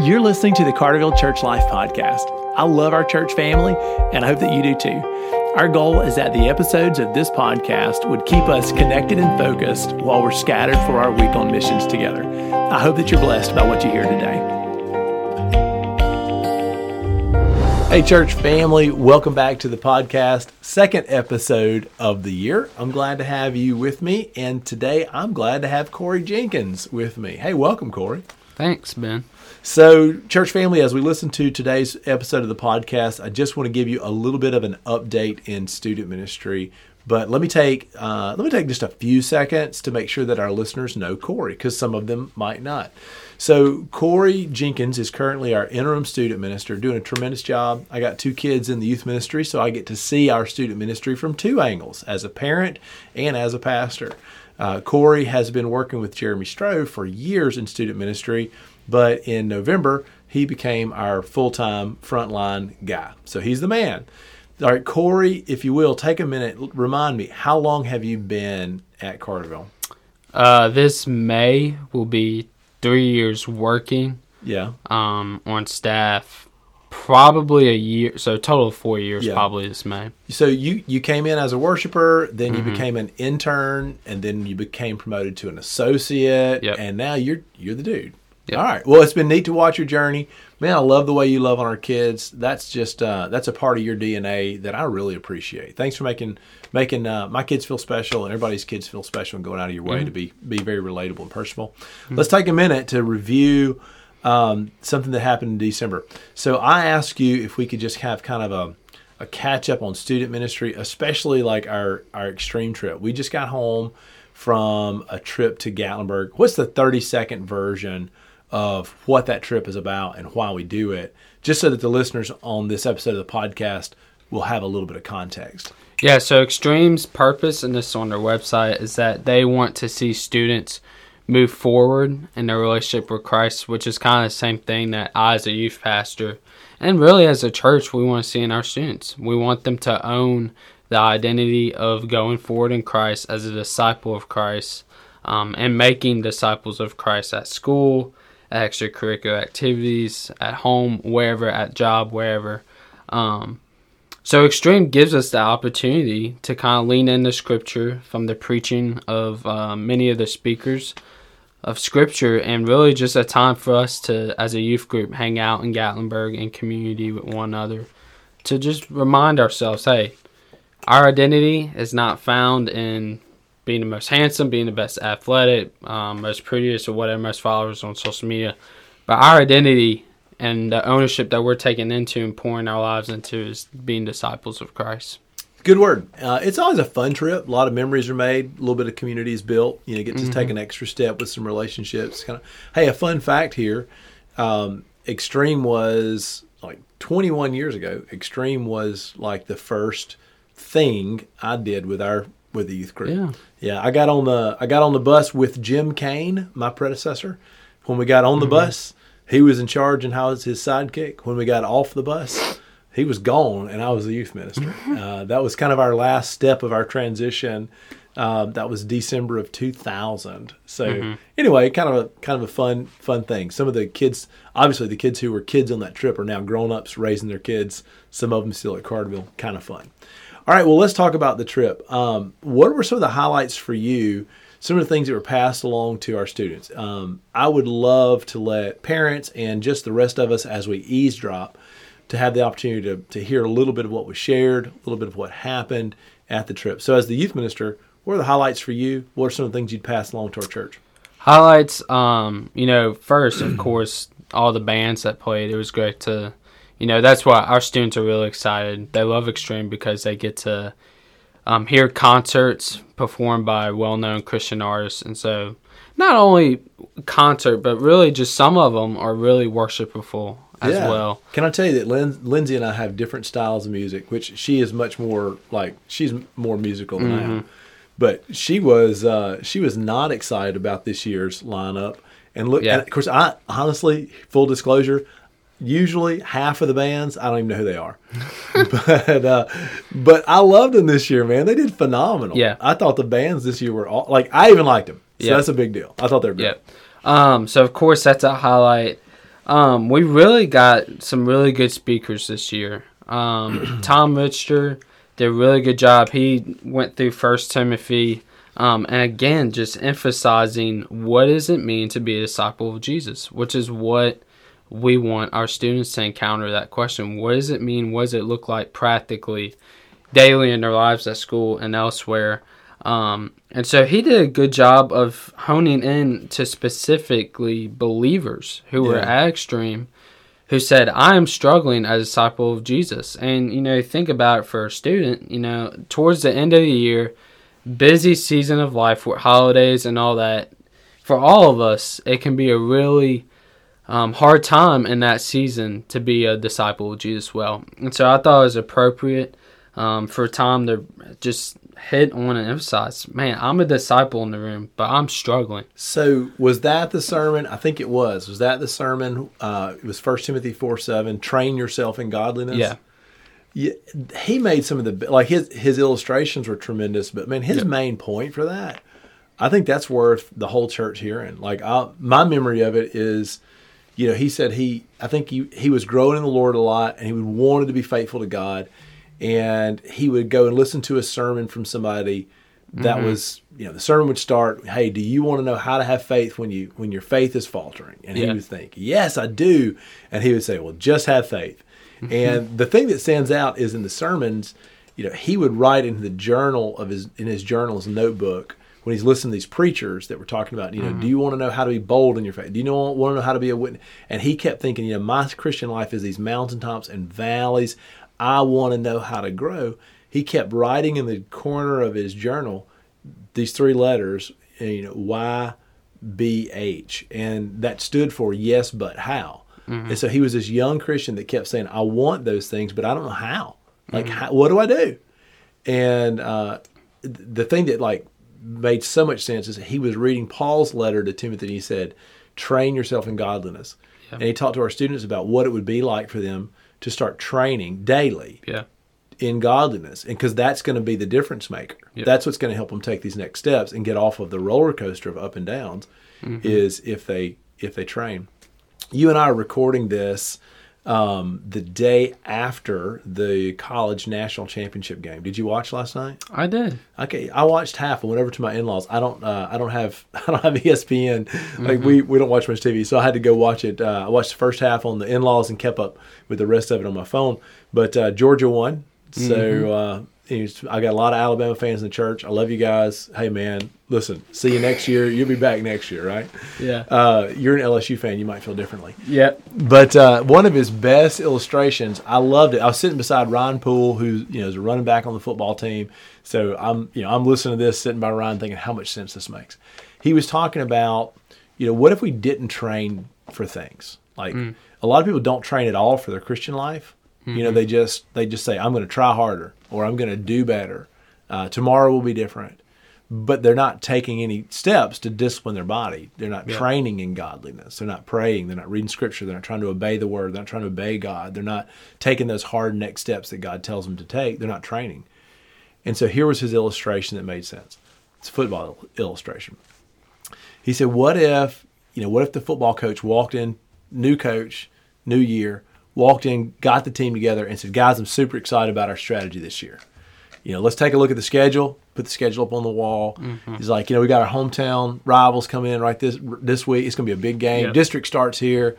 You're listening to the Carterville Church Life Podcast. I love our church family, and I hope that you do too. Our goal is that the episodes of this podcast would keep us connected and focused while we're scattered for our week on missions together. I hope that you're blessed by what you hear today. Hey, church family, welcome back to the podcast, second episode of the year. I'm glad to have you with me, and today I'm glad to have Corey Jenkins with me. Hey, welcome, Corey. Thanks, Ben. So, church family, as we listen to today's episode of the podcast, I just want to give you a little bit of an update in student ministry. But let me take uh, let me take just a few seconds to make sure that our listeners know Corey, because some of them might not. So Corey Jenkins is currently our interim student minister, doing a tremendous job. I got two kids in the youth ministry, so I get to see our student ministry from two angles, as a parent and as a pastor. Uh, Corey has been working with Jeremy Strove for years in student ministry, but in November, he became our full time frontline guy. So he's the man. All right, Corey, if you will, take a minute. Remind me, how long have you been at Carterville? Uh, this May will be three years working Yeah. um, on staff. Probably a year, so a total of four years. Yeah. Probably this May. So you you came in as a worshiper, then Mm-hmm. you became an intern, and then you became promoted to an associate, Yep. and now you're you're the dude. Yep. All right. Well, it's been neat to watch your journey, man. I love the way you love on our kids. That's just uh, that's a part of your DNA that I really appreciate. Thanks for making making uh, my kids feel special and everybody's kids feel special and going out of your Mm-hmm. way to be be very relatable and personal. Let's take a minute to review um, something that happened in December. So I asked you if we could just have kind of a a catch up on student ministry, especially like our our extreme trip. We just got home from a trip to Gatlinburg. What's the 30 second version of what that trip is about and why we do it? Just so that the listeners on this episode of the podcast will have a little bit of context. Yeah. So Extreme's purpose, and this is on their website, is that they want to see students move forward in their relationship with Christ, which is kind of the same thing that I, as a youth pastor, and really as a church, we want to see in our students. We want them to own the identity of going forward in Christ as a disciple of Christ um, and making disciples of Christ at school, extracurricular activities, at home, wherever, at job, wherever. Um, so Extreme gives us the opportunity to kind of lean into Scripture from the preaching of uh, many of the speakers of Scripture, and really just a time for us to, as a youth group, hang out in Gatlinburg in community with one another, to just remind ourselves, hey, our identity is not found in being the most handsome, being the best athletic, um, most prettiest, or whatever, most followers on social media, but our identity and the ownership that we're taking into and pouring our lives into is being disciples of Christ. Good word. Uh, it's always a fun trip. A lot of memories are made. A little bit of community is built. You know, get to take an extra step with some relationships. Kind of. Hey, a fun fact here: um, Extreme was like 21 years ago. Extreme was like the first thing I did with our with the youth group. Yeah. Yeah, I got on the I got on the bus with Jim Kane, my predecessor. When we got on the bus, he was in charge and I was his sidekick. When we got off the bus, he was gone and I was the youth minister. Uh, that was kind of our last step of our transition. Uh, that was December of 2000. So anyway, kind of a kind of a fun fun thing. Some of the kids, obviously the kids who were kids on that trip, are now grown ups raising their kids. Some of them still at Carterville. Kind of fun. All right, well, let's talk about the trip. Um, what were some of the highlights for you? Some of the things that were passed along to our students. Um, I would love to let parents and just the rest of us, as we eavesdrop, to have the opportunity to, to hear a little bit of what was shared, a little bit of what happened at the trip. So, as the youth minister, what are the highlights for you? What are some of the things you'd pass along to our church? Highlights, um, you know, first, of course, all the bands that played. It was great to, you know, that's why our students are really excited. They love Extreme because they get to um, hear concerts performed by well known Christian artists. And so, not only concert, but really just some of them are really worshipful as Yeah. well. Can I tell you that Lin- Lindsay and I have different styles of music, which she is much more like she's more musical than Mm-hmm. am. But she was uh, she was not excited about this year's lineup. And look, Yeah. and of course, I honestly, full disclosure, usually half of the bands I don't even know who they are. but uh, but I loved them this year, man. They did phenomenal. Yeah. I thought the bands this year were all like I even liked them. So Yeah. that's a big deal. I thought they were good. Yep. Um, so of course that's a highlight. Um, we really got some really good speakers this year. Um, Tom Richter did a really good job. He went through First Timothy, um, and again, just emphasizing what does it mean to be a disciple of Jesus, which is what we want our students to encounter that question. What does it mean? What does it look like practically, daily in their lives at school and elsewhere? Um, and so he did a good job of honing in to specifically believers who were at extreme, who said, I am struggling as a disciple of Jesus. And, you know, think about it for a student, you know, towards the end of the year, busy season of life with holidays and all that, for all of us, it can be a really um, hard time in that season to be a disciple of Jesus well. And so I thought it was appropriate um, for Tom to just hit on and emphasize, man, I'm a disciple in the room, but I'm struggling. So was that the sermon? I think it was. Was that the sermon? Uh, it was First Timothy four seven. Train yourself in godliness. Yeah. Yeah, he made some of the like his his illustrations were tremendous, but man, his main point for that, I think that's worth the whole church hearing. Like I, my memory of it is, you know, he said he I think he he was growing in the Lord a lot, and he would wanted to be faithful to God, and he would go and listen to a sermon from somebody that mm-hmm. was you know the sermon would start hey do you want to know how to have faith when you when your faith is faltering? And he would think yes i do. And he would say well just have faith. Mm-hmm. And the thing that stands out is in the sermons you know he would write in the journal of his in his journal's notebook when he's listening to these preachers that were talking about you know do mm-hmm. you want to know how to be bold in your faith do you know want to know how to be a witness and he kept thinking you know my christian life is these mountaintops and valleys i want to know how to grow he kept writing in the corner of his journal these three letters, you know, Y, B, H, and that stood for yes, but how. Mm-hmm. And so he was this young Christian that kept saying, "I want those things, but I don't know how. Like, mm-hmm. how, what do I do?" And uh, th- the thing that like made so much sense is he was reading Paul's letter to Timothy, and he said, "Train yourself in godliness." And he talked to our students about what it would be like for them to start training daily Yeah. in godliness and because that's going to be the difference maker Yep. that's what's going to help them take these next steps and get off of the roller coaster of up and downs mm-hmm. is if they if they train you and i are recording this um, the day after the college national championship game did you watch last night I did. Okay, I watched half. I went over to my in-laws. I don't. Uh, I don't have. I don't have ESPN. Like we, we don't watch much TV, so I had to go watch it. Uh, I watched the first half on the in-laws and kept up with the rest of it on my phone. But uh, Georgia won, so uh, I got a lot of Alabama fans in the church. I love you guys. Hey man, listen. See you next year. You'll be back next year, right? Yeah. Uh, you're an LSU fan. You might feel differently. Yep. But uh, one of his best illustrations, I loved it. I was sitting beside Ryan Poole, who you know is a running back on the football team. So I'm you know I'm listening to this, sitting by Ryan, thinking how much sense this makes. He was talking about you know what if we didn't train for things like a lot of people don't train at all for their Christian life. You know they just they just say I'm going to try harder or I'm going to do better. Uh, tomorrow will be different but they're not taking any steps to discipline their body. They're not training in godliness. They're not praying. They're not reading scripture. They're not trying to obey the word. They're not trying to obey God. They're not taking those hard next steps that God tells them to take. They're not training. And so here was his illustration that made sense. It's a football illustration. He said, "What if you know? What if the football coach walked in, new coach, new year, walked in, got the team together, and said, guys, I'm super excited about our strategy this year. You know, let's take a look at the schedule. Put the schedule up on the wall. He's like, you know, we got our hometown rivals coming in right this this week. It's going to be a big game. Yep. District starts here.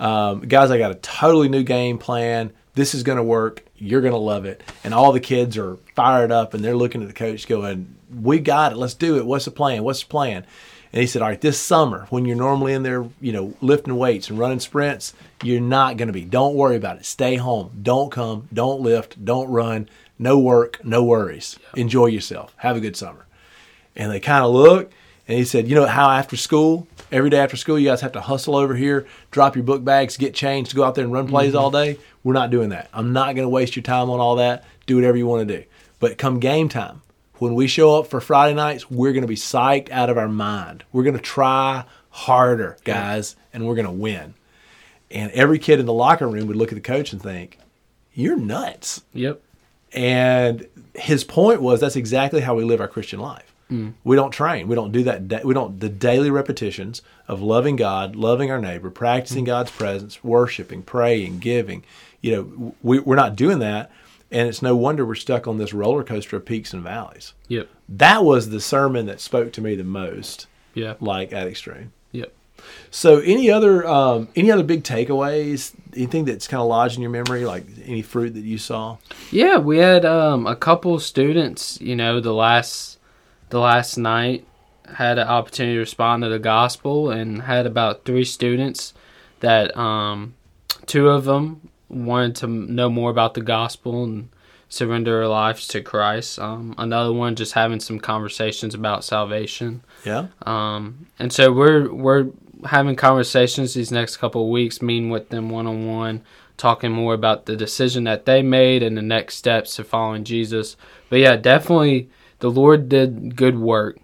Um, guys, I got a totally new game plan. This is going to work. You're going to love it. And all the kids are fired up and they're looking at the coach going, We got it. Let's do it. What's the plan? What's the plan? And he said, All right, this summer, when you're normally in there, you know, lifting weights and running sprints, you're not going to be. Don't worry about it. Stay home. Don't come. Don't lift. Don't run. No work. No worries. Enjoy yourself. Have a good summer. And they kind of looked, and he said, You know how after school, every day after school, you guys have to hustle over here, drop your book bags, get changed, go out there and run plays mm-hmm. all day? We're not doing that. I'm not going to waste your time on all that. Do whatever you want to do. But come game time, when we show up for Friday nights, we're going to be psyched out of our mind. We're going to try harder, guys, and we're going to win. And every kid in the locker room would look at the coach and think, You're nuts. Yep. And his point was that's exactly how we live our Christian life. Mm. We don't train. We don't do that. We don't the daily repetitions of loving God, loving our neighbor, practicing mm. God's presence, worshiping, praying, giving. You know, we, we're not doing that, and it's no wonder we're stuck on this roller coaster of peaks and valleys. Yep. That was the sermon that spoke to me the most, Yeah. like at extreme. Yep. So, any other um, any other big takeaways? Anything that's kind of lodged in your memory, like any fruit that you saw? Yeah, we had um, a couple students. You know, the last the last night had an opportunity to respond to the gospel, and had about three students that um, two of them wanted to know more about the gospel and surrender their lives to Christ. Um, another one just having some conversations about salvation. Yeah, Um, and so we're we're having conversations these next couple of weeks, meeting with them one on one, talking more about the decision that they made and the next steps to following Jesus. But yeah, definitely the Lord did good work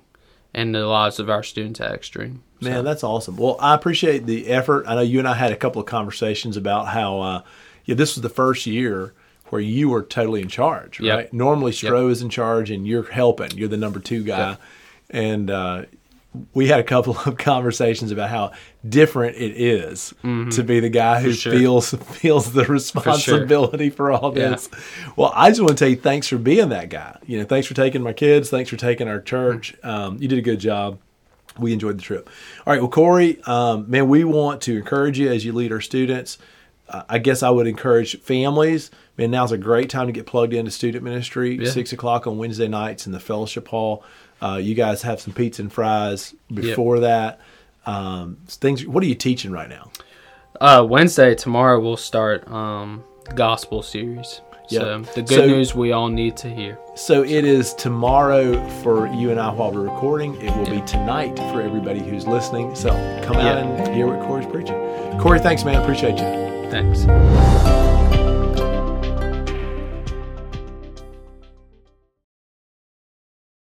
in the lives of our students at Extreme. man, So, that's awesome. Well, I appreciate the effort. I know you and I had a couple of conversations about how uh, yeah, this was the first year where you were totally in charge, Yep. right? Normally, Stro is in charge, and you're helping. You're the number two guy, Yep. and uh, we had a couple of conversations about how different it is to be the guy who Mm-hmm. sure. feels feels the responsibility for, all Yeah. this. Well, I just want to tell you thanks for being that guy. You know, thanks for taking my kids. Thanks for taking our church. Um, you did a good job. We enjoyed the trip. All right, well, Corey, um, man, we want to encourage you as you lead our students. Uh, I guess I would encourage families. Man, now's a great time to get plugged into student ministry. Yeah. Six o'clock on Wednesday nights in the fellowship hall. Uh, you guys have some pizza and fries before that. Um, things. What are you teaching right now? uh, Wednesday tomorrow we'll start um, gospel series. Yep. So the good So- news we all need to hear. So it is tomorrow for you and I while we're recording. It will be tonight for everybody who's listening. So come out Yeah. and hear what Corey's preaching. Corey, thanks, man. Appreciate you. Thanks.